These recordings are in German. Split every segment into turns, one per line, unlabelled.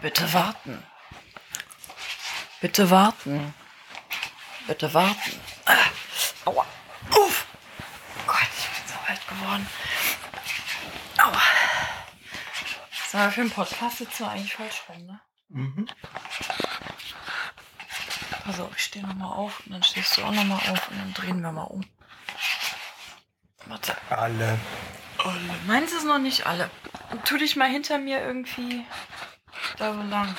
Bitte warten. Bitte warten. Bitte warten. Ah, aua. Uff. Gott, ich bin so alt geworden. Aua. Sag mal, für einen Podcast sitzen wir eigentlich falsch rum, ne?
Mhm.
Auf, ich stehe nochmal auf und dann stehst du auch nochmal auf und dann drehen wir mal um. Warte.
Alle.
Alle. Meins ist noch nicht alle. Tu dich mal hinter mir irgendwie da so lang.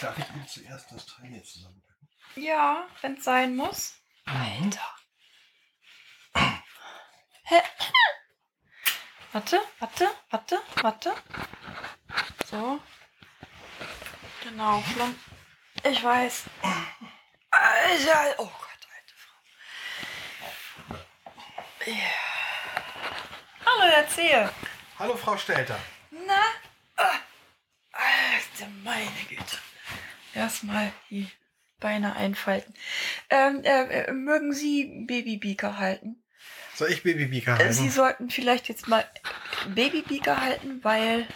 Darf ich Ihnen zuerst das Teil jetzt zusammenpacken?
Ja, wenn es sein muss. Alter. Hä? Warte, warte, warte, warte. So. Genau, flom. Ich weiß. Alter. Oh Gott, alte Frau. Ja. Hallo, erzähl.
Hallo, Frau Stelter.
Meine Güte. Erstmal die Beine einfalten. Ähm, äh, äh, mögen Sie Babybeaker halten?
Soll ich Babybeaker
Äh,
halten?
Sie sollten vielleicht jetzt mal Babybeaker halten, weil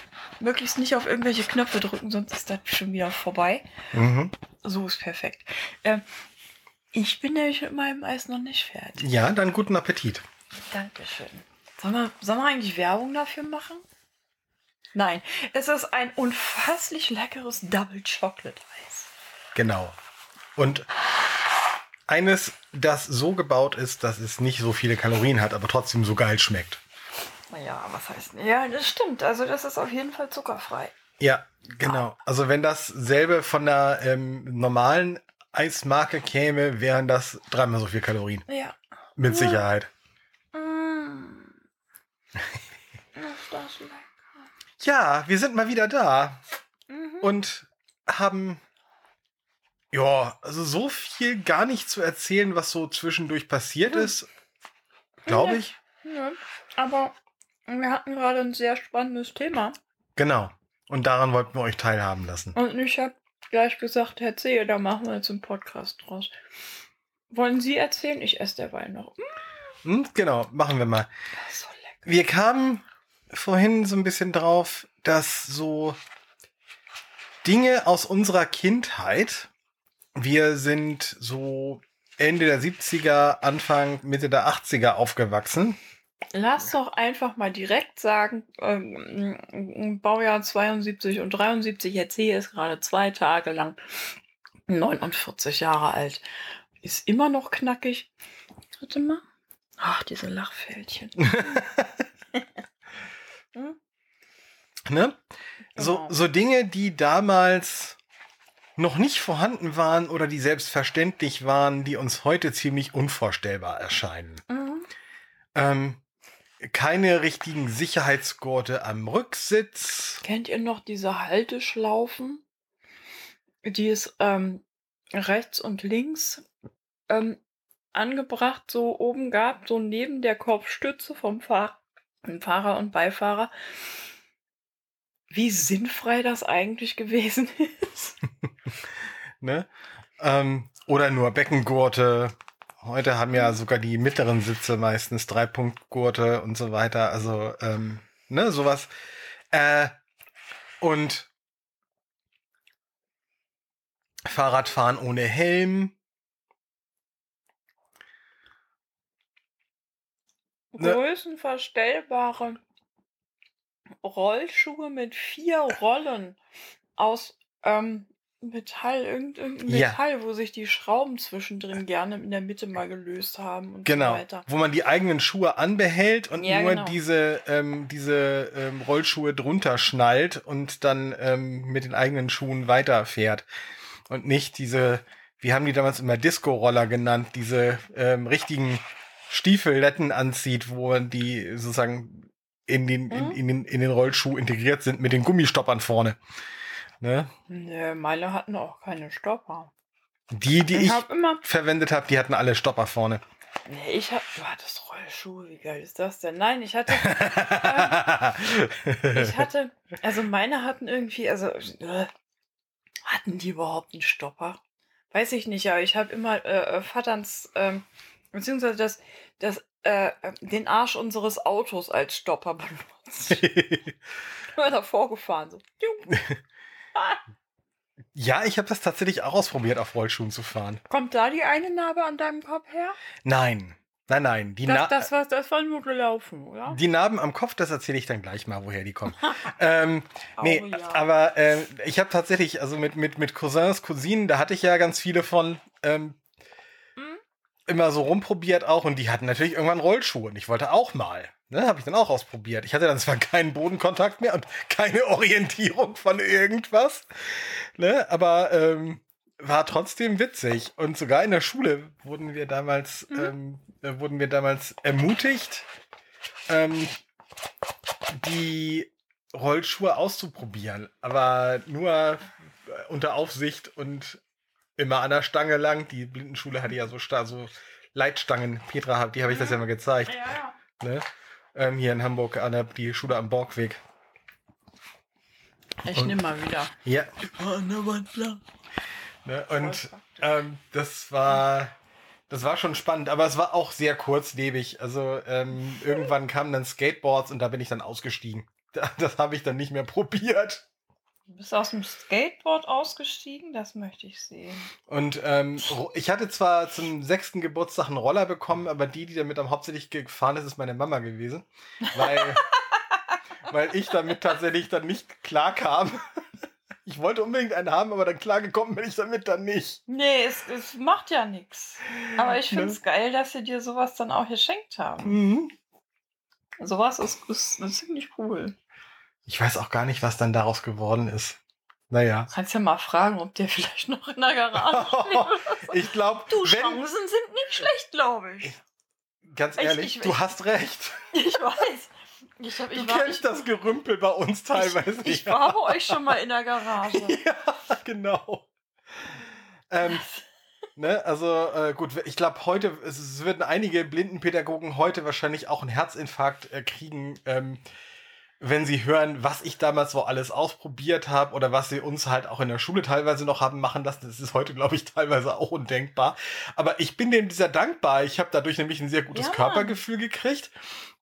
möglichst nicht auf irgendwelche Knöpfe drücken, sonst ist das schon wieder vorbei.
mhm.
So ist perfekt. Ähm, ich bin nämlich mit meinem Eis noch nicht fertig.
Ja, dann guten Appetit.
Dankeschön. Sollen wir, sollen wir eigentlich Werbung dafür machen? Nein, es ist ein unfasslich leckeres Double Chocolate Eis.
Genau. Und eines, das so gebaut ist, dass es nicht so viele Kalorien hat, aber trotzdem so geil schmeckt.
Naja, was heißt denn? Ja, das stimmt. Also das ist auf jeden Fall zuckerfrei.
Ja, genau. Also wenn dasselbe von der ähm, normalen Eismarke käme, wären das dreimal so viel Kalorien.
Ja.
Mit Sicherheit.
Mm. ist das lecker.
Ja, wir sind mal wieder da
Mhm.
und haben ja, also so viel gar nicht zu erzählen, was so zwischendurch passiert
Hm.
ist. Glaube ich.
Ja, aber wir hatten gerade ein sehr spannendes Thema.
Genau. Und daran wollten wir euch teilhaben lassen.
Und ich habe gleich gesagt, erzähl, da machen wir jetzt einen Podcast draus. Wollen Sie erzählen? Ich esse derweil noch.
Hm, genau, machen wir mal.
das ist so lecker.
Wir kamen vorhin so ein bisschen drauf, dass so Dinge aus unserer Kindheit, wir sind so Ende der 70er, Anfang, Mitte der 80er aufgewachsen.
Lass doch einfach mal direkt sagen, ähm, Baujahr 72 und 73, jetzt hier ist gerade zwei Tage lang 49 Jahre alt. Ist immer noch knackig. Warte mal. Ach, diese Lachfältchen. Hm?
Ne? So,
Genau.
so Dinge, die damals noch nicht vorhanden waren oder die selbstverständlich waren, die uns heute ziemlich unvorstellbar erscheinen.
Mhm.
Ähm, keine richtigen Sicherheitsgurte am Rücksitz.
Kennt ihr noch diese Halteschlaufen, die es ähm, rechts und links ähm, angebracht so oben gab, so neben der Kopfstütze vom Fahr Fahrer und Beifahrer? Wie sinnfrei das eigentlich gewesen ist.
Ne? Ähm, oder nur Beckengurte. Heute haben ja sogar die mittleren Sitze meistens Dreipunktgurte und so weiter. Also, ähm, ne, sowas. Äh, und Fahrradfahren ohne Helm. Ne.
Größenverstellbare Rollschuhe mit vier Rollen aus ähm, Metall, irgend, irgendein
Ja.
Metall, wo sich die Schrauben zwischendrin gerne in der Mitte mal gelöst haben und so
Genau.
weiter.
Wo man die eigenen Schuhe anbehält und
Ja,
nur
genau.
diese, ähm, diese ähm, Rollschuhe drunter schnallt und dann ähm, mit den eigenen Schuhen weiterfährt. Und nicht diese, wie haben die damals immer Disco-Roller genannt, diese ähm, richtigen Stiefeletten anzieht, wo man die sozusagen in den, in,
Mhm.
in, den, in den Rollschuh integriert sind mit den Gummistoppern vorne. Ne?
Nö, meine hatten auch keine Stopper.
Die, die
ich
ich
immer.
verwendet habe, die hatten alle Stopper vorne.
Nee, ich hab. Du hattest Rollschuhe, wie geil ist das denn? Nein, ich hatte. ich hatte. Also meine hatten irgendwie. Also. Äh, hatten die überhaupt einen Stopper? Weiß ich nicht, aber ich habe immer äh, äh, Vaterns. Ähm, beziehungsweise das. das äh, den Arsch unseres Autos als Stopper benutzt. Immer davor gefahren. So. Ah,
ja, ich habe das tatsächlich auch ausprobiert, auf Rollschuhen zu fahren.
Kommt da die eine Narbe an deinem Kopf her?
Nein, nein, nein. Die,
Das, das, war, das war nur gelaufen, oder?
die Narben am Kopf, das erzähle ich dann gleich mal, woher die kommen. ähm, nee,
Oh ja.
aber äh, ich habe tatsächlich, also mit, mit, mit Cousins, Cousinen, da hatte ich ja ganz viele von ähm. Immer so rumprobiert auch und die hatten natürlich irgendwann Rollschuhe und ich wollte auch mal. Ne, habe ich dann auch ausprobiert. Ich hatte dann zwar keinen Bodenkontakt mehr und keine Orientierung von irgendwas, ne, aber ähm, war trotzdem witzig. Und sogar in der Schule wurden wir damals,
Mhm.
ähm, äh, wurden wir damals ermutigt, ähm, die Rollschuhe auszuprobieren. Aber nur unter Aufsicht und immer an der Stange lang. Die Blindenschule hatte ja so, so Leitstangen. Petra, die habe ich das ja mal gezeigt.
Ja, ja.
Ne? Ähm, hier in Hamburg an der die Schule am Borgweg.
Ich
Und-
nehme mal wieder.
Ja. Ne? Und ähm, das war das war schon spannend, aber es war auch sehr kurzlebig. Also ähm, irgendwann kamen dann Skateboards und da bin ich dann ausgestiegen. Das habe ich dann nicht mehr probiert.
Du bist aus dem Skateboard ausgestiegen? Das möchte ich sehen.
Und ähm, ich hatte zwar zum sechsten Geburtstag einen Roller bekommen, aber die, die damit am hauptsächlich gefahren ist, ist meine Mama gewesen. Weil, weil ich damit tatsächlich dann nicht klar kam. Ich wollte unbedingt einen haben, aber dann klar gekommen bin ich damit dann nicht.
Nee, es, es macht ja nichts. Aber ich finde
Ne?
es geil, dass sie dir sowas dann auch geschenkt haben.
Mhm.
Sowas ist, ist, ist ziemlich cool.
Ich weiß auch gar nicht, was dann daraus geworden ist. Naja.
Kannst ja mal fragen, ob der vielleicht noch in der Garage steht.
Ich glaube,
Du,
wenn,
Chancen sind nicht schlecht, glaube ich.
ganz
Ich-
ehrlich,
ich-
du
ich-
hast recht.
Ich weiß. Ich, hab,
Du
ich, war,
kennst das Gerümpel bei uns teilweise.
ich, ich
ja.
war bei euch schon mal in der Garage.
ja, genau. Ähm, ne, also äh, gut, ich glaube heute, es, es würden einige Blindenpädagogen heute wahrscheinlich auch einen Herzinfarkt äh, kriegen, ähm, wenn sie hören, was ich damals so alles ausprobiert habe oder was sie uns halt auch in der Schule teilweise noch haben machen lassen. Das ist heute, glaube ich, teilweise auch undenkbar. Aber ich bin dem sehr dankbar. Ich habe dadurch nämlich ein sehr gutes
Ja.
Körpergefühl gekriegt.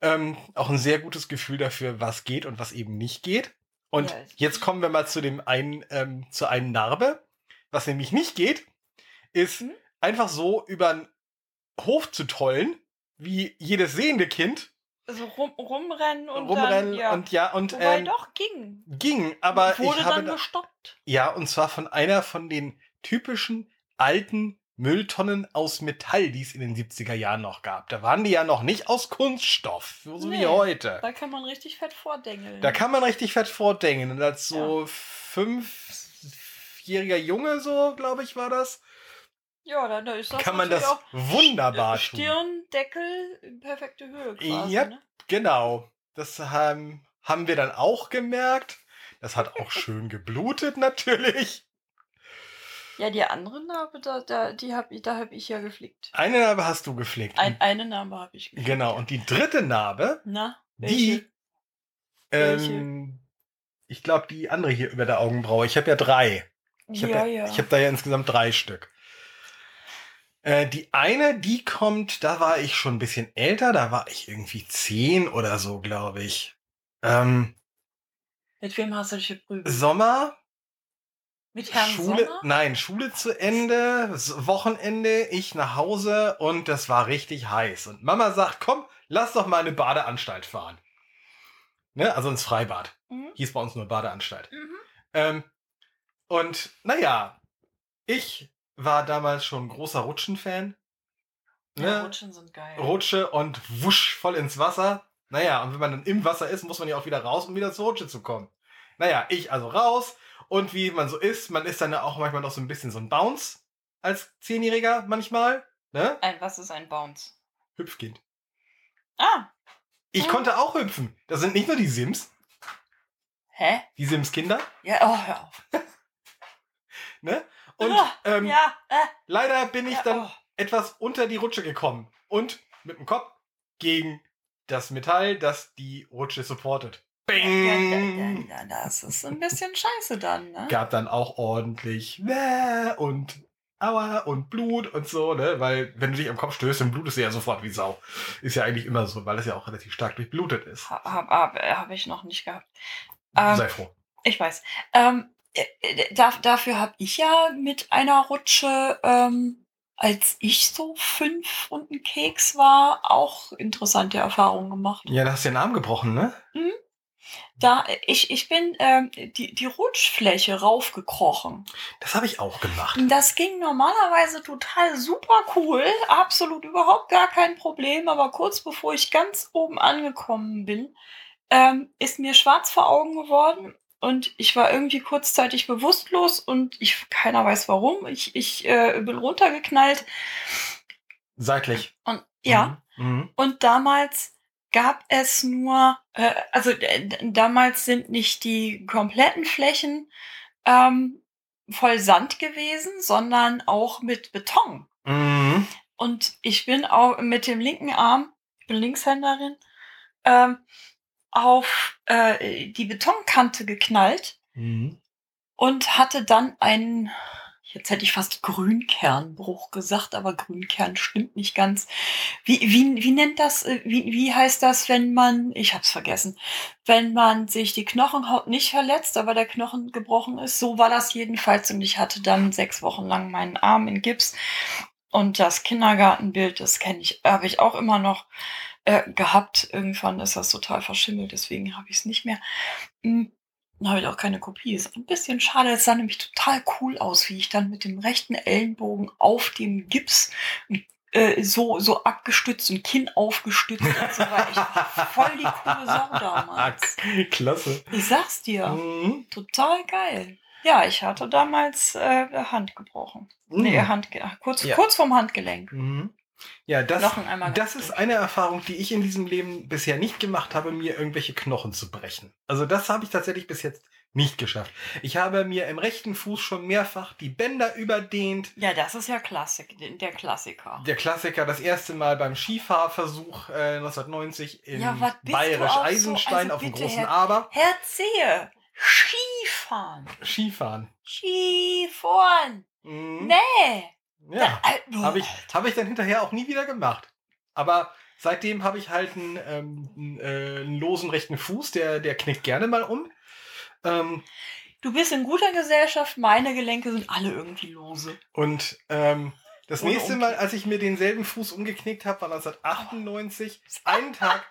Ähm, auch ein sehr gutes Gefühl dafür, was geht und was eben nicht geht. Und
Ja.
jetzt kommen wir mal zu dem einen, ähm, zu einem Narbe. Was nämlich nicht geht, ist
Hm?
einfach so über den Hof zu tollen, wie jedes sehende Kind
So rum, rumrennen und
rumrennen
dann, ja.
und ja und
Wobei
ähm,
doch, ging.
ging, aber
Wurde
ich habe
dann
da,
gestoppt.
ja und zwar von einer von den typischen alten Mülltonnen aus Metall, die es in den 70er Jahren noch gab. Da waren die ja noch nicht aus Kunststoff, so wie
Nee.
heute.
Da kann man richtig fett vordengeln.
Da kann man richtig fett vordenken. Und als so fünfjähriger Junge, so glaube ich, war das,
ja, da, da ist das
kann man das wunderbar
auch
tun.
Stirndeckel in perfekte Höhe quasi.
Ja.
Ne?
Genau. Das haben, haben wir dann auch gemerkt. Das hat auch schön geblutet, natürlich.
Ja, die andere Narbe, da, da, die hab ich, da habe ich ja geflickt.
Eine Narbe hast du geflickt.
Ein, eine Narbe habe ich geflickt.
genau. Und die dritte Narbe,
Na,
die,
welche?
ähm, ich glaube, die andere hier über der Augenbraue. Ich habe ja drei. Ich
ja,
ja,
ja.
Ich habe da ja insgesamt drei Stück. Äh, die eine, die kommt, da war ich schon ein bisschen älter, da war ich irgendwie zehn oder so, glaube ich. Ähm,
Mit wem hast du dich geprügelt?
Sommer,
Mit Herrn
Schule,
Sommer?
nein, Schule zu Ende, Wochenende, ich nach Hause und das war richtig heiß. Und Mama sagt, komm, lass doch mal eine Badeanstalt fahren. Ne, also ins Freibad.
Mhm.
Hieß bei uns nur Badeanstalt.
Mhm.
Ähm, und naja, ich war damals schon großer Rutschen-Fan.
Ja,
Ne?
Rutschen sind geil.
Rutsche und wusch voll ins Wasser. Naja, und wenn man dann im Wasser ist, muss man ja auch wieder raus, um wieder zur Rutsche zu kommen. Naja, ich also raus. Und wie man so ist, man ist dann auch manchmal noch so ein bisschen so ein Bounce als Zehnjähriger manchmal. Ne?
Ein, was ist ein Bounce?
Hüpfkind.
Ah,
Ich
Mhm.
konnte auch hüpfen. Das sind nicht nur die Sims,
hä?
die Sims-Kinder.
Ja, oh, hör auf.
Ne? Und
Ah,
ähm,
ja, äh,
leider bin ich
ja,
dann
oh.
etwas unter die Rutsche gekommen und mit dem Kopf gegen das Metall, das die Rutsche supportet. Bing!
Ja, das ist ein bisschen scheiße dann, ne?
Gab dann auch ordentlich und Aua und Blut und so, ne? Weil wenn du dich am Kopf stößt, dann blutest du ja sofort wie Sau. Ist ja eigentlich immer so, weil es ja auch relativ stark durchblutet ist.
Habe hab, hab ich noch nicht gehabt. Ähm,
Sei froh.
ich weiß. Ähm, Äh, äh, da, dafür habe ich ja mit einer Rutsche, ähm, als ich so fünf und ein Keks war, auch interessante Erfahrungen gemacht.
Ja, da hast du den Arm gebrochen, ne?
Mhm. Da, ich, ich bin ähm, die, die Rutschfläche raufgekrochen.
Das habe ich auch gemacht.
Das ging normalerweise total super cool, absolut überhaupt gar kein Problem, aber kurz bevor ich ganz oben angekommen bin, ähm, ist mir schwarz vor Augen geworden und ich war irgendwie kurzzeitig bewusstlos und ich keiner weiß warum. Ich, ich äh, bin runtergeknallt.
Seitlich.
Und ja. Mhm. Mhm. Und damals gab es nur, äh, also äh, damals sind nicht die kompletten Flächen ähm, voll Sand gewesen, sondern auch mit Beton. Mhm. Und ich bin auch mit dem linken Arm, ich bin Linkshänderin, ähm, auf äh, die Betonkante geknallt mhm. und hatte dann einen, jetzt hätte ich fast Grünkernbruch gesagt, aber Grünkern stimmt nicht ganz. Wie, wie, wie nennt das, äh, wie, wie heißt das, wenn man, ich hab's vergessen, wenn man sich die Knochenhaut nicht verletzt, aber der Knochen gebrochen ist? So war das jedenfalls und ich hatte dann sechs Wochen lang meinen Arm in Gips und das Kindergartenbild, das kenne ich, habe ich auch immer noch äh, gehabt. Irgendwann ist das total verschimmelt, deswegen habe ich es nicht mehr. Hm, dann habe ich auch keine Kopie. Ist ein bisschen schade. Es sah nämlich total cool aus, wie ich dann mit dem rechten Ellenbogen auf dem Gips äh, so, so abgestützt und Kinn aufgestützt und so war ich voll die coole Sau damals.
Klasse.
Ich sag's dir. Mhm. Total geil. Ja, ich hatte damals äh, Hand gebrochen. Mhm. Nee, Hand, kurz, ja. kurz vorm Handgelenk. Mhm.
Ja, das, das ist eine Erfahrung, die ich in diesem Leben bisher nicht gemacht habe, mir irgendwelche Knochen zu brechen. Also das habe ich tatsächlich bis jetzt nicht geschafft. Ich habe mir im rechten Fuß schon mehrfach die Bänder überdehnt.
Ja, das ist ja Klassik, der Klassiker.
Der Klassiker, das erste Mal beim Skifahrversuch äh, 1990 in ja, Bayerisch Eisenstein so? also auf dem großen
Herr,
Aber.
Herr Zehe, Skifahren.
Skifahren.
Skifahren. Mhm. Nee.
Ja, habe ich, hab ich dann hinterher auch nie wieder gemacht. Aber seitdem habe ich halt einen, ähm, äh, einen losen rechten Fuß, der, der knickt gerne mal um. Ähm,
du bist in guter Gesellschaft, meine Gelenke sind alle irgendwie lose.
Und ähm, das Ohne nächste Mal, als ich mir denselben Fuß umgeknickt habe, war 1998, einen Tag,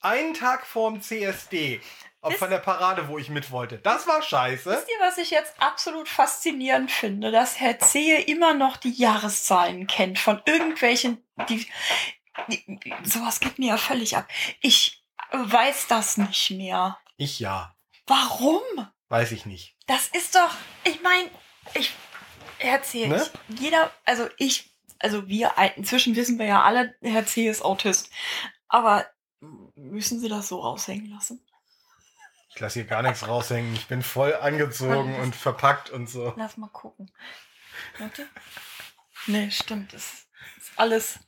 einen Tag vorm CSD. Wisst, von der Parade, wo ich mit wollte. Das war scheiße.
Wisst ihr, was ich jetzt absolut faszinierend finde? Dass Herr Zehe immer noch die Jahreszahlen kennt von irgendwelchen. Die, die, sowas geht mir ja völlig ab. Ich weiß das nicht mehr.
Ich ja.
Warum?
Weiß ich nicht.
Das ist doch. Ich meine, ich. Herr Zehe, ne? jeder. Also ich. Also wir. Inzwischen wissen wir ja alle, Herr Zehe ist Autist. Aber müssen Sie das so raushängen lassen?
Ich lasse hier gar nichts raushängen. Ich bin voll angezogen und verpackt und so.
Lass mal gucken. Warte. Nee, stimmt. Das ist alles,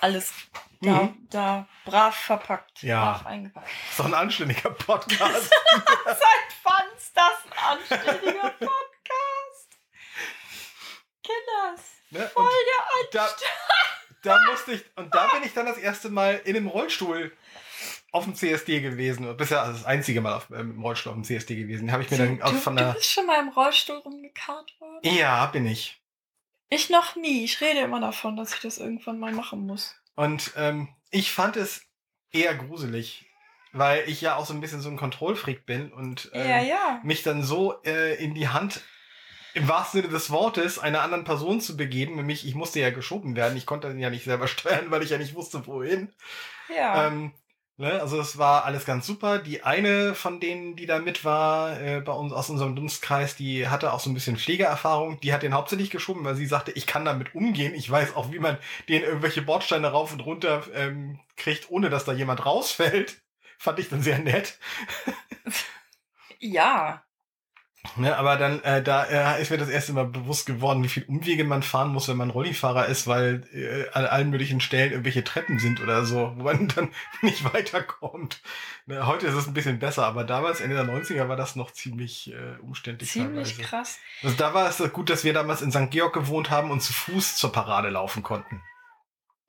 alles da, mhm. da brav verpackt.
Ja.
Brav eingepackt.
Doch ein anständiger Podcast.
Seit wann ist das ein anständiger Podcast? Kinders. Ne? Voll der Anstand.
Da, da musste ich, und da bin ich dann das erste Mal in einem Rollstuhl auf dem CSD gewesen. Bisher also das einzige Mal auf, ähm, im Rollstuhl auf dem CSD gewesen. Habe ich mir dann
du,
von
der. Du bist schon mal im Rollstuhl rumgekarrt worden?
Ja, bin ich.
Ich noch nie. Ich rede immer davon, dass ich das irgendwann mal machen muss.
Und ähm, ich fand es eher gruselig, weil ich ja auch so ein bisschen so ein Kontrollfreak bin und ähm,
ja, ja.
mich dann so äh, in die Hand im wahrsten Sinne des Wortes einer anderen Person zu begeben. Nämlich, ich musste ja geschoben werden. Ich konnte ja nicht selber steuern, weil ich ja nicht wusste, wohin.
Ja.
Ähm, Ne? Also es war alles ganz super. Die eine von denen, die da mit war, äh, bei uns aus unserem Dunstkreis, die hatte auch so ein bisschen Pflegeerfahrung. Die hat den hauptsächlich geschoben, weil sie sagte, ich kann damit umgehen. Ich weiß auch, wie man den irgendwelche Bordsteine rauf und runter ähm, kriegt, ohne dass da jemand rausfällt. Fand ich dann sehr nett.
ja.
Ne, aber dann, äh, da äh, ist mir das erste Mal bewusst geworden, wie viel Umwege man fahren muss, wenn man Rollifahrer ist, weil äh, an allen möglichen Stellen irgendwelche Treppen sind oder so, wo man dann nicht weiterkommt. Ne, heute ist es ein bisschen besser, aber damals, Ende der 90er, war das noch ziemlich äh, umständlich.
Ziemlich teilweise. krass.
Also da war es gut, dass wir damals in St. Georg gewohnt haben und zu Fuß zur Parade laufen konnten.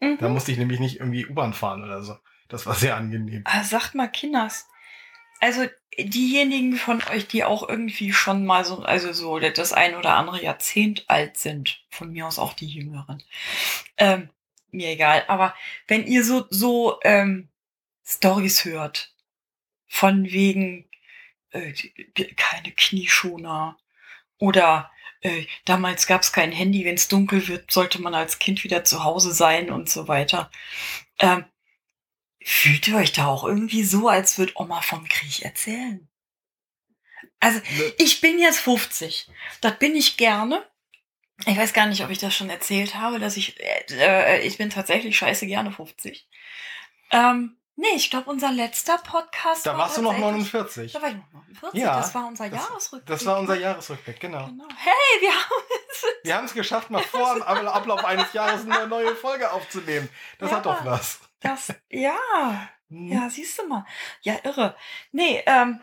Mhm. Da musste ich nämlich nicht irgendwie U-Bahn fahren oder so. Das war sehr angenehm.
Ah, sagt mal, Kinders. Also diejenigen von euch, die auch irgendwie schon mal so, also so das ein oder andere Jahrzehnt alt sind, von mir aus auch die Jüngeren, ähm, mir egal, aber wenn ihr so, so ähm, Stories hört, von wegen äh, keine Knieschoner oder äh, damals gab es kein Handy, wenn es dunkel wird, sollte man als Kind wieder zu Hause sein und so weiter. Ähm, Fühlt ihr euch da auch irgendwie so, als würde Oma vom Krieg erzählen? Also, ne. ich bin jetzt 50. Das bin ich gerne. Ich weiß gar nicht, ob ich das schon erzählt habe, dass ich, äh, äh ich bin tatsächlich scheiße gerne 50. Ähm, nee, ich glaube, unser letzter Podcast.
Da war warst du noch 49.
Da war ich noch 49. Ja, das war unser
das,
Jahresrückblick.
Das war unser Jahresrückblick, genau. genau.
Hey, wir haben es.
Wir haben es geschafft, mal vor dem Ablauf eines Jahres eine neue Folge aufzunehmen. Das ja. hat doch was.
Das, ja. Ja, siehst du mal. Ja, irre. Nee, ähm,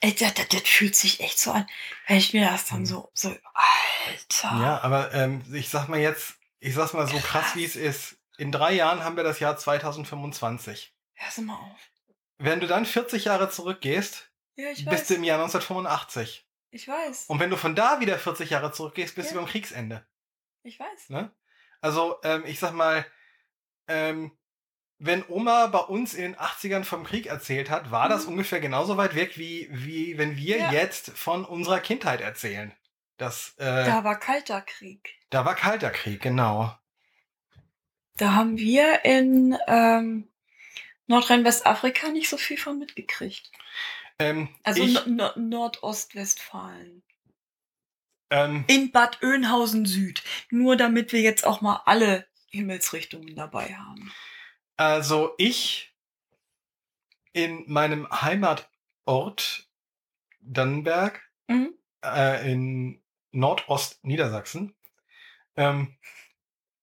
ey, das, das, das fühlt sich echt so an, wenn ich mir das dann mhm. so, so, Alter.
Ja, aber ähm, ich sag mal jetzt, ich sag's mal so krass, wie es ist. In drei Jahren haben wir das Jahr 2025.
Hör mal auf.
Wenn du dann 40 Jahre zurückgehst, ja, bist weiß. du im Jahr 1985.
Ich weiß.
Und wenn du von da wieder 40 Jahre zurückgehst, bist ja. du beim Kriegsende.
Ich weiß.
Ne? Also, ähm, ich sag mal, ähm, wenn Oma bei uns in den 80ern vom Krieg erzählt hat, war mhm. das ungefähr genauso weit weg, wie, wie wenn wir ja. jetzt von unserer Kindheit erzählen. Das,
äh, da war kalter Krieg.
Da war kalter Krieg, genau.
Da haben wir in ähm, Nordrhein-Westafrika nicht so viel von mitgekriegt.
Ähm,
also no Nordostwestfalen. Ähm, in Bad Oeynhausen Süd. Nur damit wir jetzt auch mal alle Himmelsrichtungen dabei haben?
Also ich in meinem Heimatort Dannenberg mhm. äh, in Nordost-Niedersachsen ähm,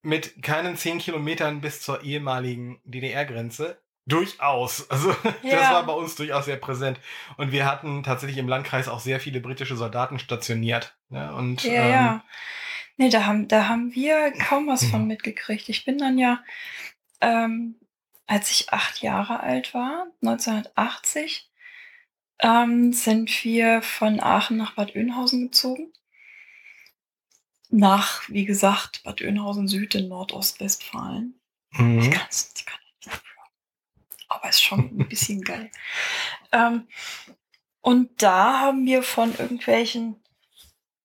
mit keinen zehn Kilometern bis zur ehemaligen DDR-Grenze Durchaus. Also ja. das war bei uns durchaus sehr präsent. Und wir hatten tatsächlich im Landkreis auch sehr viele britische Soldaten stationiert. Ne? Und,
ja, ähm, ja. Nee, da haben, da haben wir kaum was von mhm. mitgekriegt. Ich bin dann ja, ähm, als ich acht Jahre alt war, 1980, ähm, sind wir von Aachen nach Bad Oeynhausen gezogen. Nach, wie gesagt, Bad Oeynhausen Süd in Nordostwestfalen. Mhm. Ich kann es nicht. Aber ist schon ein bisschen geil. Ähm, und da haben wir von irgendwelchen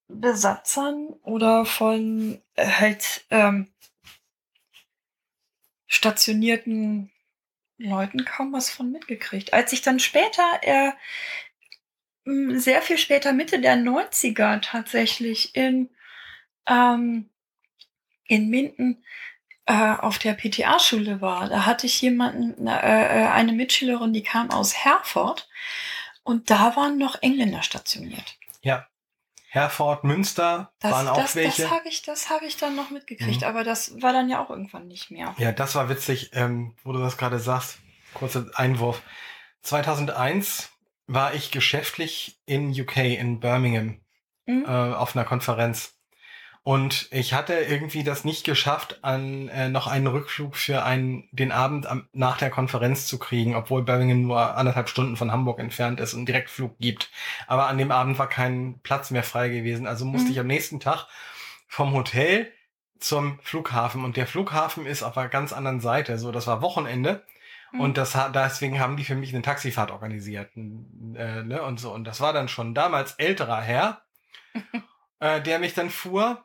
Besatzern oder von äh, halt ähm, stationierten Leuten kaum was von mitgekriegt. Als ich dann später, äh, sehr viel später, Mitte der 90er tatsächlich in, ähm, in Minden äh, auf der PTA-Schule war, da hatte ich jemanden, äh, äh, eine Mitschülerin, die kam aus Herford und da waren noch Engländer stationiert.
Ja. Herford, Münster das, waren auch
das,
welche.
Das habe ich, das hab ich dann noch mitgekriegt, mhm. aber das war dann ja auch irgendwann nicht mehr.
Ja, das war witzig, ähm, wo du das gerade sagst. Kurzer Einwurf. 2001 war ich geschäftlich in UK, in Birmingham, mhm. äh, auf einer Konferenz. Und ich hatte irgendwie das nicht geschafft, an äh, noch einen Rückflug für einen, den Abend am, nach der Konferenz zu kriegen, obwohl Birmingham nur anderthalb Stunden von Hamburg entfernt ist und einen Direktflug gibt. Aber an dem Abend war kein Platz mehr frei gewesen. Also musste mhm. ich am nächsten Tag vom Hotel zum Flughafen. Und der Flughafen ist auf einer ganz anderen Seite. So, das war Wochenende. Mhm. Und das deswegen haben die für mich eine Taxifahrt organisiert. Äh, ne, und so. Und das war dann schon damals älterer Herr, äh, der mich dann fuhr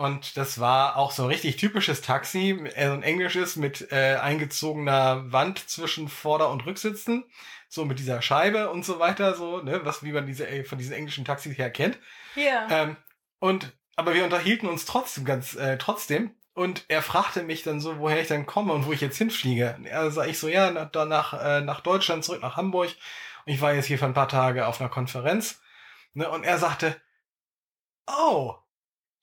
und das war auch so ein richtig typisches Taxi, äh, so ein englisches mit äh, eingezogener Wand zwischen Vorder- und Rücksitzen, so mit dieser Scheibe und so weiter, so, ne, was wie man diese äh, von diesen englischen Taxis her kennt.
Ja.
Ähm, und aber wir unterhielten uns trotzdem ganz äh, trotzdem und er fragte mich dann so, woher ich dann komme und wo ich jetzt hinfliege. Er sah ich so, ja, nach, nach, äh, nach Deutschland, zurück nach Hamburg. Und ich war jetzt hier für ein paar Tage auf einer Konferenz. Ne, und er sagte, oh,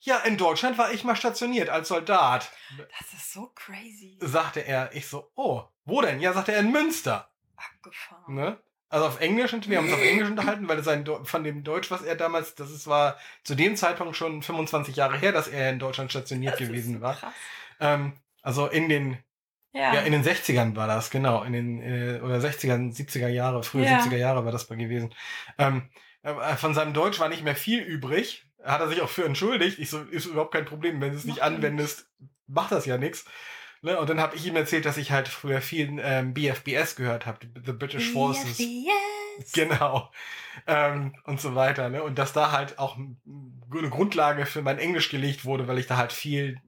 ja, in Deutschland war ich mal stationiert als Soldat.
Das ist so crazy.
Sagte er. Ich so, oh, wo denn? Ja, sagte er in Münster.
Abgefahren.
Ne? Also auf Englisch, und wir haben uns auf Englisch unterhalten, weil sein von dem Deutsch, was er damals, das ist, war zu dem Zeitpunkt schon 25 Jahre her, dass er in Deutschland stationiert das gewesen so war. Ähm, also in den
Ja.
Ja, in den 60ern war das, genau. In den, äh, oder 60er, 70er Jahre, frühe
Ja.
70er Jahre war das mal gewesen. Ähm, äh, von seinem Deutsch war nicht mehr viel übrig. Hat er sich auch für entschuldigt. Ich so, ist überhaupt kein Problem. Wenn du es nicht anwendest, macht das ja nichts. Ne? Und dann habe ich ihm erzählt, dass ich halt früher viel ähm, BFBS gehört habe, The British Forces.
Yes.
Genau. Ähm, und so weiter. Ne? Und dass da halt auch eine Grundlage für mein Englisch gelegt wurde, weil ich da halt viel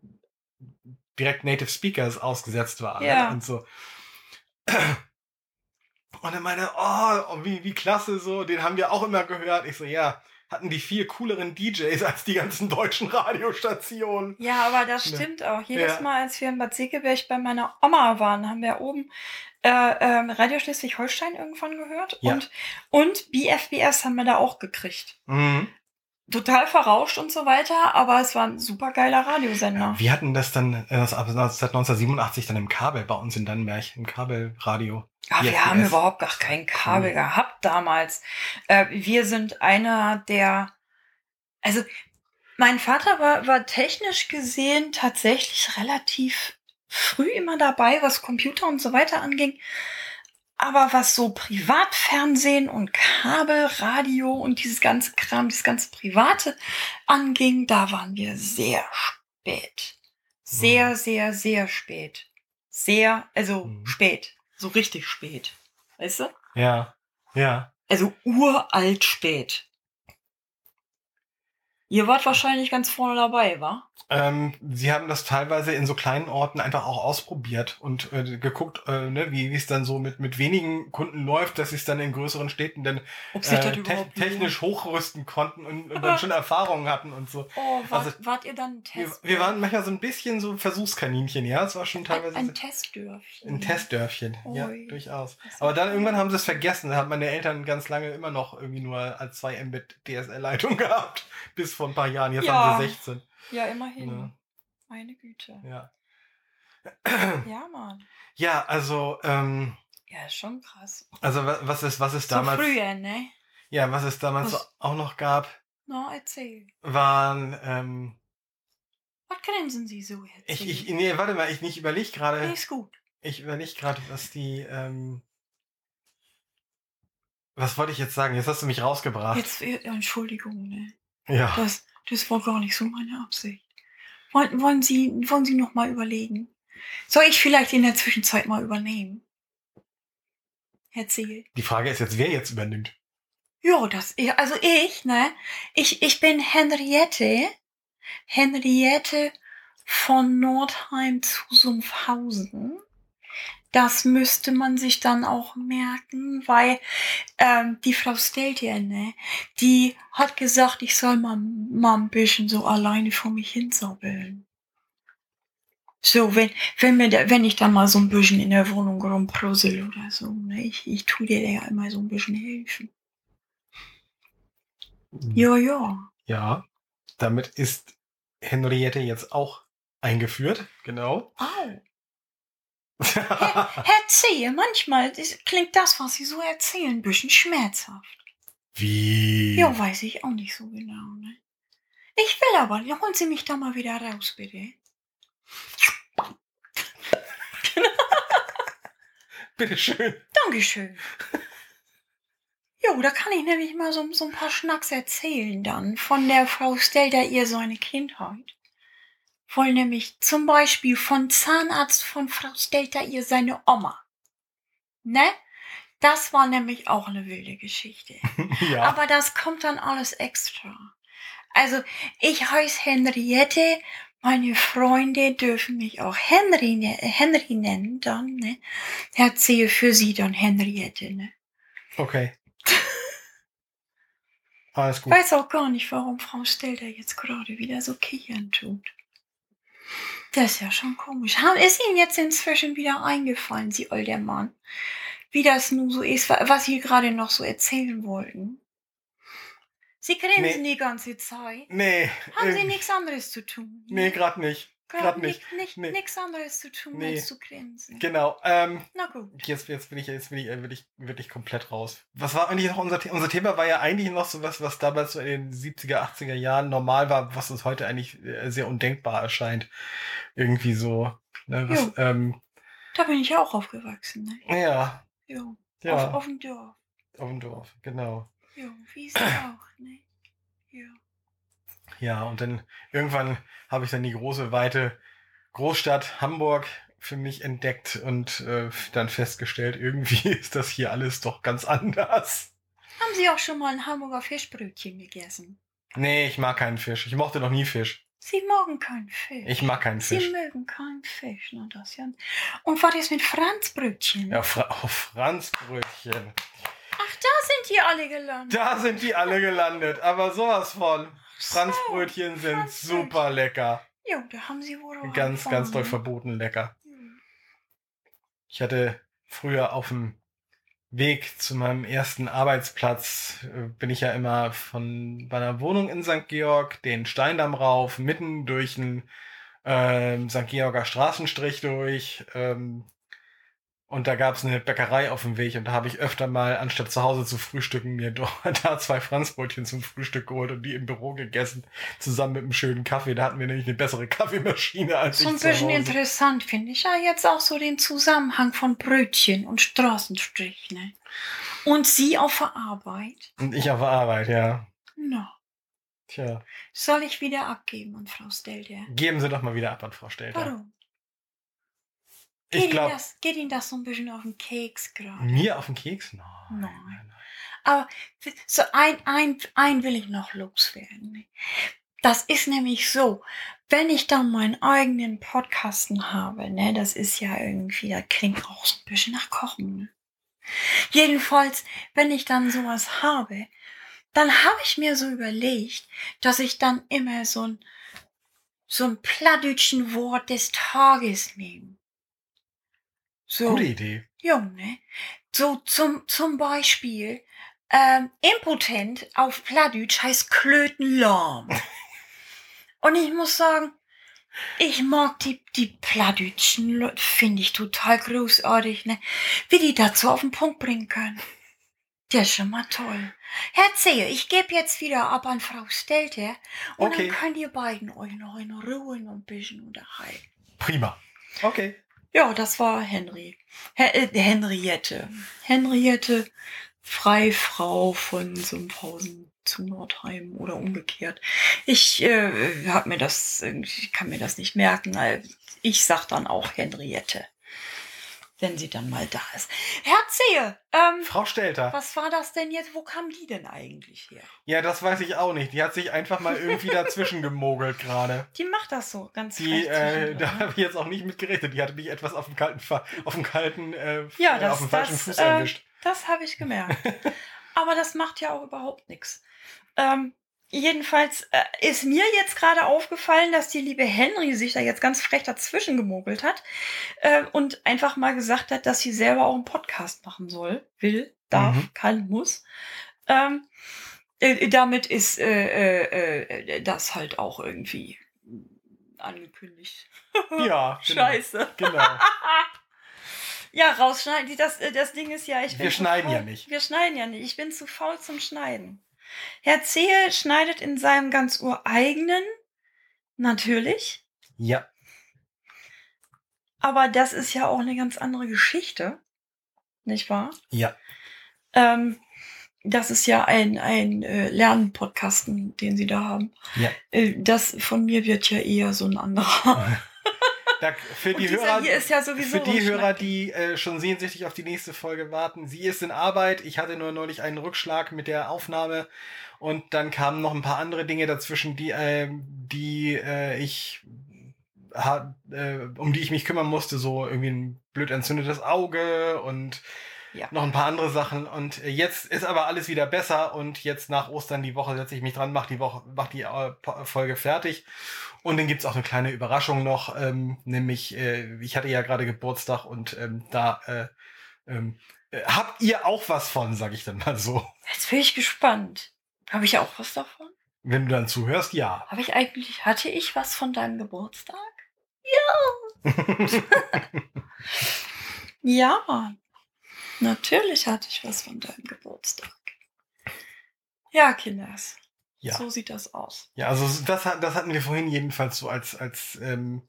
direkt Native Speakers ausgesetzt war.
Ja.
Ne? Und so. Und er meinte, oh, wie, wie klasse so, den haben wir auch immer gehört. Ich so, ja, hatten die viel cooleren DJs als die ganzen deutschen Radiostationen.
Ja, aber das stimmt auch. Jedes
Ja.
Mal, als wir in Bad Segeberg bei meiner Oma waren, haben wir oben äh, ähm, Radio Schleswig-Holstein irgendwann gehört.
Ja.
Und, und BFBS haben wir da auch gekriegt.
Mhm.
Total verrauscht und so weiter, aber es war ein super geiler Radiosender.
Wir hatten das dann äh, das, seit 1987 dann im Kabel bei uns in Dannenberg, im Kabelradio.
Ja, wir haben überhaupt gar kein Kabel
Cool.
gehabt damals. Äh, wir sind einer der, also mein Vater war, war technisch gesehen tatsächlich relativ früh immer dabei, was Computer und so weiter anging. Aber was so Privatfernsehen und Kabelradio und dieses ganze Kram, dieses ganze Private anging, da waren wir sehr spät. Sehr,
Mhm.
sehr, sehr spät. Sehr, also
Mhm.
spät. So richtig spät. Weißt du?
Ja, ja.
Also uralt spät. Ihr wart wahrscheinlich ganz vorne dabei, wa?
Ähm, sie haben das teilweise in so kleinen Orten einfach auch ausprobiert und äh, geguckt, äh, ne, wie es dann so mit, mit wenigen Kunden läuft, dass sie es dann in größeren Städten dann äh, te technisch hochrüsten konnten und, und dann schon Erfahrungen hatten und so.
Oh, wart,
also-
wart ihr dann ein
Wir,
Test?
wir waren manchmal so ein bisschen so Versuchskaninchen, ja. Es war schon
ein,
teilweise
ein
so-
Testdörfchen.
ein Testdörfchen, ja,
Ui.
durchaus.
Das ist
Aber dann
ja
irgendwann haben sie es vergessen. Da haben meine Eltern ganz lange immer noch irgendwie nur als 2 Mbit DSL-Leitung gehabt. Bis vor ein paar Jahren. Jetzt
Ja.
haben sie 16.
Ja, immerhin.
Ja.
Meine Güte.
Ja.
Ja, Mann.
Ja, also, ähm,
Ja, ist schon krass.
also wa- was es, was
So
damals,
früher, ne?
ja, was es damals
Was-
auch noch gab,
Na, erzähl.
waren, ähm,
Was grinsen Sie so jetzt?
ich, ich, nee, warte mal, ich nicht überleg gerade,
Nee, ist gut.
ich überleg gerade, was die, ähm, was wollte ich jetzt sagen? Jetzt hast du mich rausgebracht.
Jetzt, äh, Entschuldigung, ne?
Ja.
Das, das war gar nicht so meine Absicht. Wollen, wollen Sie, wollen Sie noch mal überlegen? Soll ich vielleicht in der Zwischenzeit mal übernehmen? Erzähl.
Die Frage ist jetzt, wer jetzt übernimmt.
Ja, das, also ich, ne? Ich, ich bin Henriette. Henriette von Nordheim zu Sumpfhausen. Das müsste man sich dann auch merken, weil ähm, die Frau Steltier, ne, die hat gesagt, ich soll mal, mal ein bisschen so alleine vor mich hinsabbeln. So, wenn, wenn, mir da, wenn ich dann mal so ein bisschen in der Wohnung rumprusel oder so, ne, ich, ich tu dir ja immer so ein bisschen helfen. Ja, ja.
Ja, damit ist Henriette jetzt auch eingeführt. Genau.
Au. Erzähl, manchmal ist, klingt das, was Sie so erzählen, ein bisschen schmerzhaft.
Wie?
Ja, weiß ich auch nicht so genau, ne? Ich will aber, holen Sie mich da mal wieder raus, bitte.
Bitteschön.
Dankeschön. Jo, da kann ich nämlich mal so, so ein paar Schnacks erzählen dann von der Frau Stelter ihr seine Kindheit. Voll nämlich zum Beispiel von Zahnarzt von Frau Stelter ihr seine Oma. Ne? Das war nämlich auch eine wilde Geschichte.
ja.
Aber das kommt dann alles extra. Also, ich heiße Henriette. Meine Freunde dürfen mich auch Henry, ne- Henry nennen, dann, ne? Erzähle für sie dann Henriette, ne?
Okay. Alles gut.
Weiß auch gar nicht, warum Frau Stelter jetzt gerade wieder so kichern tut. Das ist ja schon komisch. Ist Ihnen jetzt inzwischen wieder eingefallen, Sie alter Mann, wie das nun so ist, wa- was Sie gerade noch so erzählen wollten? Sie grinsen die ganze Zeit.
Nee.
Haben Sie
äh,
nichts anderes zu tun?
Nee, gerade nicht. Gerade nicht.
nicht,
Nee.
Nichts anderes zu tun,
Nee.
als zu grinsen.
Genau. Ähm,
Na gut.
jetzt, jetzt bin ich, jetzt bin ich äh, wirklich, wirklich komplett raus. Was war eigentlich noch unser Thema? Unser Thema war ja eigentlich noch so was, was damals so in den 70er, 80er Jahren normal war, was uns heute eigentlich äh, sehr undenkbar erscheint. Irgendwie so. Ne, was, ähm,
Da bin ich ja auch aufgewachsen, ne?
Ja,
Ja.
ja,
Auf,
auf,
auf dem Dorf.
dem Dorf, genau.
Ja, wie ist auch, ne? Ja.
Ja, und dann irgendwann habe ich dann die große, weite Großstadt Hamburg für mich entdeckt und äh, dann festgestellt, irgendwie ist das hier alles doch ganz anders.
Haben Sie auch schon mal ein Hamburger Fischbrötchen gegessen?
Nee, ich mag keinen Fisch. Ich mochte noch nie Fisch.
Sie mögen keinen Fisch.
Ich mag keinen
Sie
Fisch.
mögen keinen Fisch, na das ja. Und was ist mit Franzbrötchen?
Ja, Fra oh, Franzbrötchen.
Ach, da sind die alle gelandet.
Da sind die alle gelandet, aber sowas von. Franzbrötchen sind
Franzbrötchen.
super lecker.
Ja, da haben Sie wohl auch
Ganz, ganz doll verboten lecker.
Hm.
Ich hatte früher auf dem Weg zu meinem ersten Arbeitsplatz, äh, bin ich ja immer von meiner Wohnung in St. Georg den Steindamm rauf, mitten durch den ähm, St. Georger Straßenstrich durch. Ähm, und da gab es eine Bäckerei auf dem Weg und da habe ich öfter mal, anstatt zu Hause zu frühstücken, mir da zwei Franzbrötchen zum Frühstück geholt und die im Büro gegessen, zusammen mit einem schönen Kaffee. Da hatten wir nämlich eine bessere Kaffeemaschine als
So
ich
ein
zu
bisschen interessant finde ich ja jetzt auch so den Zusammenhang von Brötchen und Straßenstrich, ne? Und Sie auf der Arbeit?
Und ich auf der Arbeit, ja.
Na,
Tja.
soll ich wieder abgeben an Frau Stelter?
Geben Sie doch mal wieder ab an Frau Stelter.
Warum? Geht,
Ich
Ihnen
glaube,
das, geht Ihnen das so ein bisschen auf den Keks gerade?
mir auf den Keks? Nein.
Nein.
nein, nein.
Aber so ein, ein, ein will ich noch loswerden. Das ist nämlich so, wenn ich dann meinen eigenen Podcasten habe, ne, das ist ja irgendwie, das klingt auch so ein bisschen nach Kochen. Ne? Jedenfalls, wenn ich dann sowas habe, dann habe ich mir so überlegt, dass ich dann immer so ein, so ein plattdütschen Wort des Tages nehme. So.
Gute Idee.
Junge, so zum, zum Beispiel, ähm, impotent auf Plattdeutsch heißt Klötenlahm. Und ich muss sagen, ich mag die, die Plattdeutschen finde ich total großartig, ne? Wie die dazu auf den Punkt bringen können. Der ist schon mal toll. Herr Zehe, ich gebe jetzt wieder ab an Frau Stelter und
Okay.
dann könnt ihr beiden euch noch in Ruhe noch ein bisschen unterhalten.
Prima. Okay.
Ja, das war Henry. Her äh, Henriette. Henriette, Freifrau von Sumphausen zu Nordheim oder umgekehrt. Ich äh, hab mir das, ich kann mir das nicht merken. äh, Ich sag dann auch Henriette, wenn sie dann mal da ist. Herr Zehe, ähm,
Frau Stelter.
was war das denn jetzt? Wo kam die denn eigentlich her?
Ja, das weiß ich auch nicht. Die hat sich einfach mal irgendwie dazwischen gemogelt gerade.
Die macht das so ganz
Die, äh, da habe ich jetzt auch nicht mit gerechnet. Die hatte mich etwas auf dem kalten, auf dem kalten, äh,
Ja,
äh,
das,
auf dem falschen
das,
Fuß
äh,
erwischt.
das habe ich gemerkt. Aber das macht ja auch überhaupt nichts. Ähm, jedenfalls äh, ist mir jetzt gerade aufgefallen, dass die liebe Henry sich da jetzt ganz frech dazwischen gemogelt hat äh, und einfach mal gesagt hat, dass sie selber auch einen Podcast machen soll, will, darf,
Mhm.
kann, muss. Ähm, äh, damit ist äh, äh, äh, das halt auch irgendwie angekündigt.
Ja, genau.
Scheiße.
Genau.
Ja, rausschneiden. Das, das Ding ist ja, ich bin
Wir schneiden
faul.
ja nicht.
Wir schneiden ja nicht. Ich bin zu faul zum Schneiden. Herr Zehe schneidet in seinem ganz ureigenen, natürlich.
Ja.
Aber das ist ja auch eine ganz andere Geschichte. Nicht wahr?
Ja.
Ähm, das ist ja ein, ein äh, Lernpodcasten, den Sie da haben.
Ja.
Äh, das von mir wird ja eher so ein anderer.
Da, für die Hörer,
ja
für die Hörer, die äh, schon sehnsüchtig auf die nächste Folge warten, sie ist in Arbeit. Ich hatte nur neulich einen Rückschlag mit der Aufnahme und dann kamen noch ein paar andere Dinge dazwischen, die, ähm, die äh, ich ha, äh, um die ich mich kümmern musste, so irgendwie ein blöd entzündetes Auge und
Ja.
noch ein paar andere Sachen. Und äh, jetzt ist aber alles wieder besser und jetzt nach Ostern die Woche setze ich mich dran, mach die Woche, mach die äh, Folge fertig. Und dann gibt's auch eine kleine Überraschung noch, ähm, nämlich äh, ich hatte ja gerade Geburtstag und ähm, da äh, ähm, äh, habt ihr auch was von, sag ich dann mal so.
Jetzt bin ich gespannt. Habe ich auch was davon?
Wenn du dann zuhörst, ja.
Habe ich eigentlich, hatte ich was von deinem Geburtstag? Ja, natürlich hatte ich was von deinem Geburtstag. Ja, Kinders.
Ja.
So sieht das aus.
Ja, also das, hat- das hatten wir vorhin jedenfalls so als, als, ähm,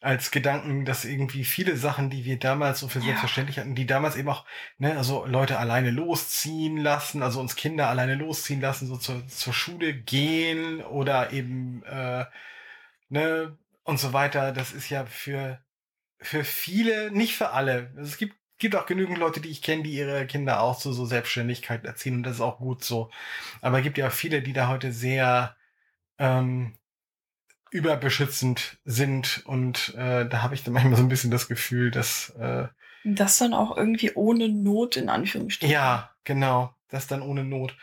als Gedanken, dass irgendwie viele Sachen, die wir damals so für
Ja.
selbstverständlich hatten, die damals eben auch, ne, also Leute alleine losziehen lassen, also uns Kinder alleine losziehen lassen, so zur, zur Schule gehen oder eben, äh, ne, und so weiter, das ist ja für, für viele, nicht für alle. Es gibt, gibt auch genügend Leute, die ich kenne, die ihre Kinder auch zu so Selbstständigkeit erziehen und das ist auch gut so. Aber es gibt ja auch viele, die da heute sehr, ähm, überbeschützend sind und äh, da habe ich dann manchmal so ein bisschen das Gefühl, dass äh,
Das dann auch irgendwie ohne Not in Anführungsstrichen.
ja, genau, das dann ohne Not.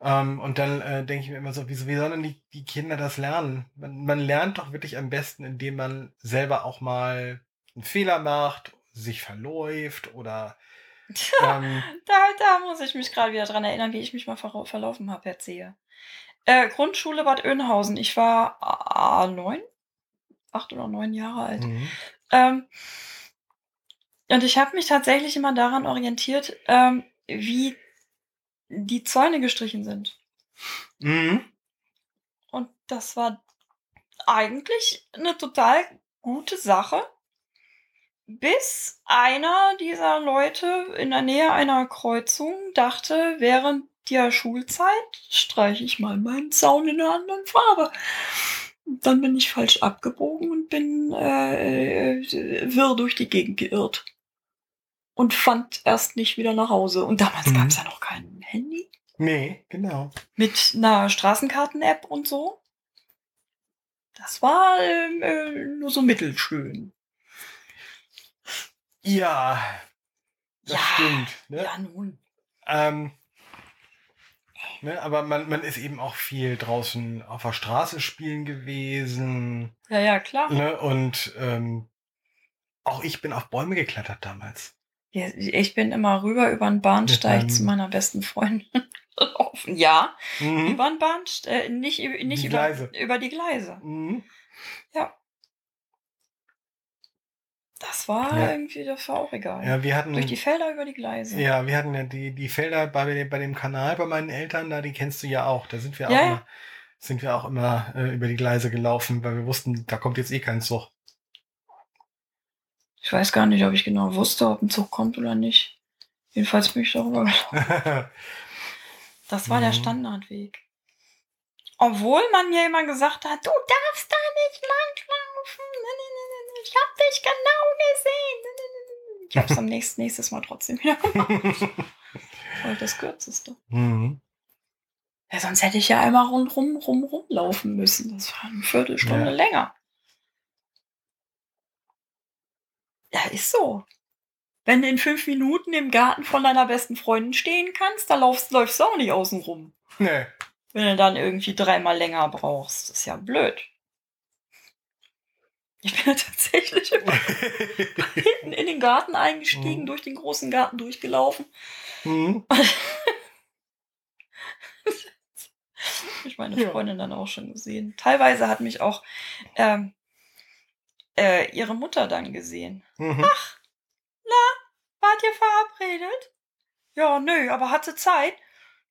Ähm, und dann äh, denke ich mir immer so, wie, wie sollen denn die, die Kinder das lernen? Man, man lernt doch wirklich am besten, indem man selber auch mal einen Fehler macht, sich verläuft oder ähm,
Da, da muss ich mich gerade wieder dran erinnern, wie ich mich mal ver verlaufen habe, erzähle. Äh, Grundschule Bad Oeynhausen. Ich war ah, neun, acht oder neun Jahre alt.
mhm.
Ähm, und ich habe mich tatsächlich immer daran orientiert, ähm, wie die Zäune gestrichen sind.
Mhm.
Und das war eigentlich eine total gute Sache, bis einer dieser Leute in der Nähe einer Kreuzung dachte, während der Schulzeit streiche ich mal meinen Zaun in einer anderen Farbe. Dann bin ich falsch abgebogen und bin äh, äh, wirr durch die Gegend geirrt. Und fand erst nicht wieder nach Hause. Und damals
Mhm.
gab es ja noch kein Handy
Nee, genau.
mit einer Straßenkarten-App und so. Das war ähm, äh, nur so mittelschön.
Ja, das
Ja,
stimmt. Ne?
Ja, nun.
Ähm, ne, aber man, man ist eben auch viel draußen auf der Straße spielen gewesen.
Ja, ja, klar.
Ne? Und ähm, auch ich bin auf Bäume geklettert damals.
Ja, ich bin immer rüber über den Bahnsteig
Mit
zu
meinem-
meiner besten Freundin. gelaufen. ja,
Mhm.
über den Bahnsteig, äh, nicht, über- nicht
Die
über,
Gleise.
über die Gleise.
Mhm.
Ja. Das war
Ja.
irgendwie, das war auch egal.
Ja, wir hatten,
Durch die Felder über die Gleise.
ja, wir hatten ja die, die Felder bei, dem- bei dem Kanal bei meinen Eltern, da die kennst du ja auch. Da sind wir
Ja,
auch
ja.
immer, sind wir auch immer äh, über die Gleise gelaufen, weil wir wussten, da kommt jetzt eh kein Zug.
Ich weiß gar nicht, ob ich genau wusste, ob ein Zug kommt oder nicht. Jedenfalls bin ich darüber gelaufen. Das war der
Mhm.
Standardweg. Obwohl man mir immer gesagt hat, du darfst da nicht langlaufen. Nee, nee, nee. Ich hab dich genau gesehen. Ich hab's am nächsten, nächstes Mal trotzdem wieder gemacht. Weil das kürzeste.
mhm.
Ja, sonst hätte ich ja einmal rundrum rum, rumlaufen müssen. Das war eine Viertelstunde
Ja.
länger. Ja, ist so. Wenn du in fünf Minuten im Garten von deiner besten Freundin stehen kannst, da laufst, läufst du auch nicht außen rum.
Nee.
Wenn du dann irgendwie dreimal länger brauchst. Ist ja blöd. Ich bin ja tatsächlich hinten in den Garten eingestiegen,
Mhm.
durch den großen Garten durchgelaufen.
mhm.
Ich meine
Ja.
Freundin dann auch schon gesehen. Teilweise hat mich auch ähm, äh, ihre Mutter dann gesehen.
Mhm.
Wart ihr verabredet? Ja, nö, aber hatte Zeit.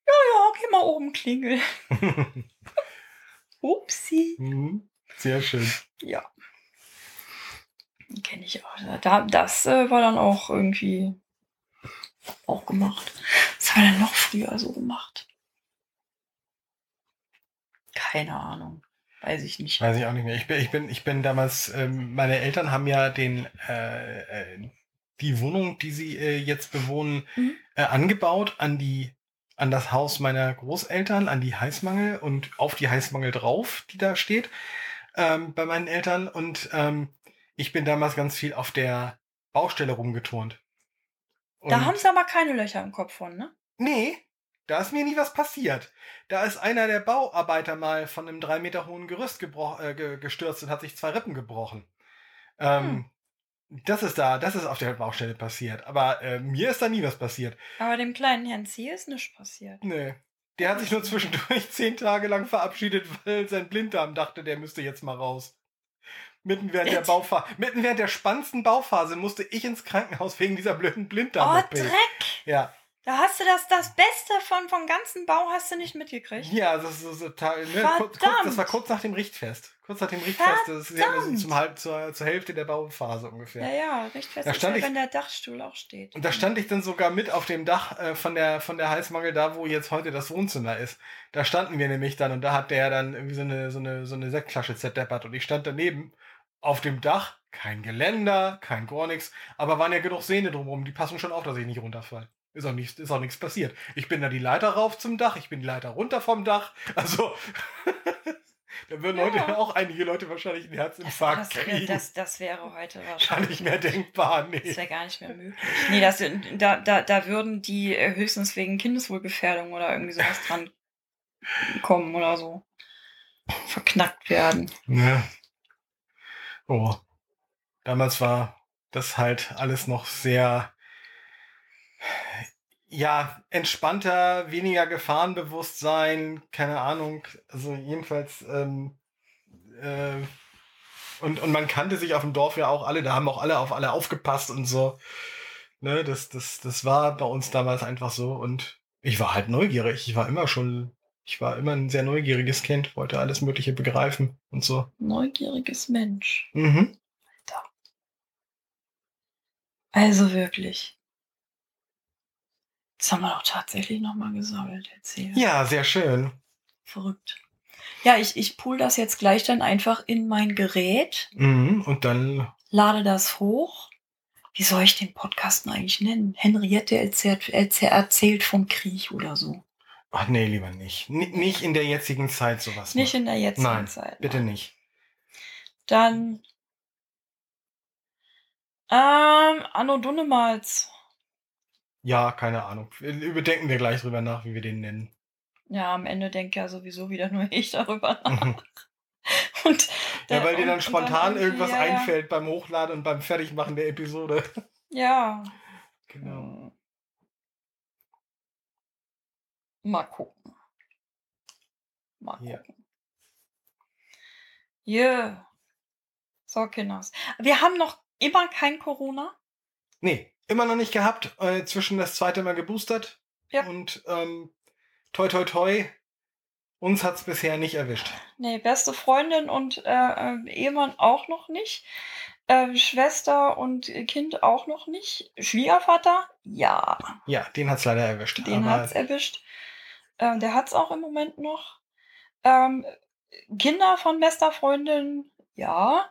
Ja, ja, geh mal oben klingeln. Upsi.
Mhm. Sehr schön.
Ja. Kenne ich auch. Da, das äh, war dann auch irgendwie auch gemacht. Was haben wir denn noch früher so gemacht? Keine Ahnung. Weiß ich nicht.
Weiß ich auch nicht mehr. Ich bin, ich bin, ich bin damals, ähm, meine Eltern haben ja den, äh, äh, die Wohnung, die sie äh, jetzt bewohnen,
Mhm.
äh, angebaut an die, an das Haus meiner Großeltern, an die Heißmangel und auf die Heißmangel drauf, die da steht, ähm, bei meinen Eltern. Und ähm, ich bin damals ganz viel auf der Baustelle rumgeturnt.
Da
Und-
haben sie aber keine Löcher im Kopf von, ne?
Nee, da ist mir nie was passiert. Da ist einer der Bauarbeiter mal von einem drei Meter hohen Gerüst äh, ge gestürzt und hat sich zwei Rippen gebrochen. Ähm, Das ist da, das ist auf der Baustelle passiert. Aber äh, mir ist da nie was passiert.
Aber dem kleinen Herrn Ziel ist nichts passiert.
Nee. Der hat sich nur zwischendurch zehn Tage lang verabschiedet, weil sein Blinddarm dachte, der müsste jetzt mal raus. Mitten während der? Bauphase, mitten während der spannendsten Bauphase musste ich ins Krankenhaus wegen dieser blöden
Oh,
Blinddarm-OP.
Dreck!
ja.
Da hast du das, das Beste von, vom ganzen Bau hast du nicht mitgekriegt.
Ja, das ist total, ne? kurz, das war kurz nach dem Richtfest. Kurz nach dem Richtfest, das ist ja zum halb, zur, zur Hälfte der Bauphase ungefähr.
Ja, ja, Richtfest da stand ist ja, ich, wenn der Dachstuhl auch steht.
Und da stand ich dann sogar mit auf dem Dach äh, von der von der Heißmangel da, wo jetzt heute das Wohnzimmer ist. Da standen wir nämlich dann und da hat der dann irgendwie so eine so eine so eine Sektflasche zerdeppert und ich stand daneben auf dem Dach, kein Geländer, kein gar nichts, aber waren ja genug Sehne drumherum, die passen schon auf, dass ich nicht runterfalle. Ist auch, nicht, ist auch nichts passiert. Ich bin da die Leiter rauf zum Dach, ich bin die Leiter runter vom Dach. Also, da würden ja. heute auch einige Leute wahrscheinlich einen Herzinfarkt
das,
kriegen.
Das, das wäre heute
wahrscheinlich. Gar nicht mehr denkbar, nee.
Das wäre gar nicht mehr möglich. Nee, das, da, da, da würden die äh, höchstens wegen Kindeswohlgefährdung oder irgendwie sowas dran kommen oder so. Verknackt werden.
Ja. Oh. Damals war das halt alles noch sehr ja, entspannter, weniger Gefahrenbewusstsein, keine Ahnung. Also jedenfalls, ähm, äh, und, und man kannte sich auf dem Dorf ja auch alle, da haben auch alle auf alle aufgepasst und so. Ne, das, das, das war bei uns damals einfach so und ich war halt neugierig. Ich war immer schon, ich war immer ein sehr neugieriges Kind, wollte alles Mögliche begreifen und so.
Neugieriges Mensch.
Mhm.
Alter. Also wirklich. Das haben wir doch tatsächlich nochmal gesammelt, erzählt.
Ja, sehr schön.
Verrückt. Ja, ich, ich pool das jetzt gleich dann einfach in mein Gerät.
Mhm, und dann.
Lade das hoch. Wie soll ich den Podcast eigentlich nennen? Henriette erzählt, erzählt vom Krieg oder so.
Ach nee, lieber nicht. N nicht in der jetzigen Zeit sowas.
Nicht in der jetzigen
nein,
Zeit.
Bitte nein. nicht.
Dann. Ähm, Anno Dunnemals.
Ja, keine Ahnung. Überdenken wir gleich drüber nach, wie wir den nennen.
Ja, am Ende denke ja sowieso wieder nur ich darüber nach. Und
ja, weil dir dann spontan dann irgendwas ja, einfällt beim Hochladen und beim Fertigmachen der Episode.
Ja.
Genau. Hm.
Mal gucken. Mal
gucken.
Ja. Yeah. So, Kinders. Wir haben noch immer kein Corona.
Nee. Immer noch nicht gehabt, äh, zwischen das zweite Mal geboostert.
Ja.
Und ähm, toi toi toi, uns hat's bisher nicht erwischt.
Nee, beste Freundin und äh, äh, Ehemann auch noch nicht. Äh, Schwester und Kind auch noch nicht. Schwiegervater? Ja.
Ja, den hat's leider erwischt.
Den hat's erwischt. Äh, der hat's auch im Moment noch. Ähm, Kinder von bester Freundin? Ja.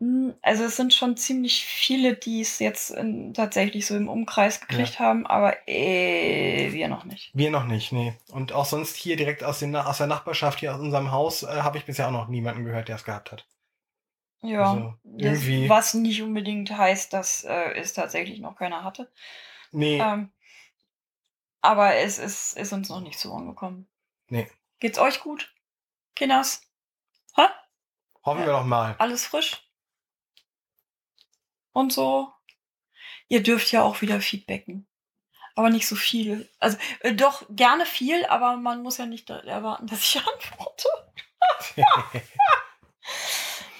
Hm, also es sind schon ziemlich viele, die es jetzt in, tatsächlich so im Umkreis gekriegt ja. haben, aber äh, wir noch nicht.
Wir noch nicht, nee. Und auch sonst hier direkt aus, den, aus der Nachbarschaft, hier aus unserem Haus, äh, habe ich bisher auch noch niemanden gehört, der es gehabt hat.
Ja, also, irgendwie... Das, was nicht unbedingt heißt, dass äh, es tatsächlich noch keiner hatte.
Nee.
Ähm, aber es ist, ist uns noch nicht so angekommen.
Nee.
Geht's euch gut, Kinders? Ha?
Hoffen wir doch mal.
Alles frisch? und so. Ihr dürft ja auch wieder feedbacken. Aber nicht so viel. Also äh, doch gerne viel, aber man muss ja nicht erwarten, dass ich antworte.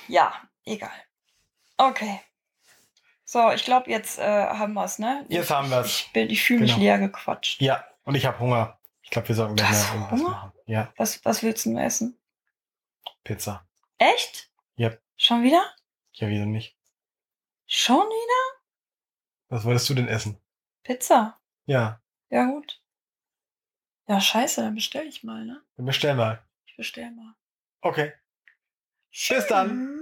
ja, egal. Okay. So, ich glaube, jetzt äh, haben wir es, ne?
Jetzt haben wir es.
Ich, ich, ich fühle mich genau. leer gequatscht.
Ja, und ich habe Hunger. Ich glaube, wir sollten gleich
mal irgendwas Hunger? machen.
Ja.
Was, was willst du essen?
Pizza.
Echt?
Ja.
Schon wieder?
Ja, wieso nicht?
Schon wieder?
Was wolltest du denn essen?
Pizza.
Ja.
Ja, gut. Ja, scheiße, dann bestell ich mal, ne?
Dann bestell mal.
Ich bestell mal.
Okay. Tschüss. Bis dann.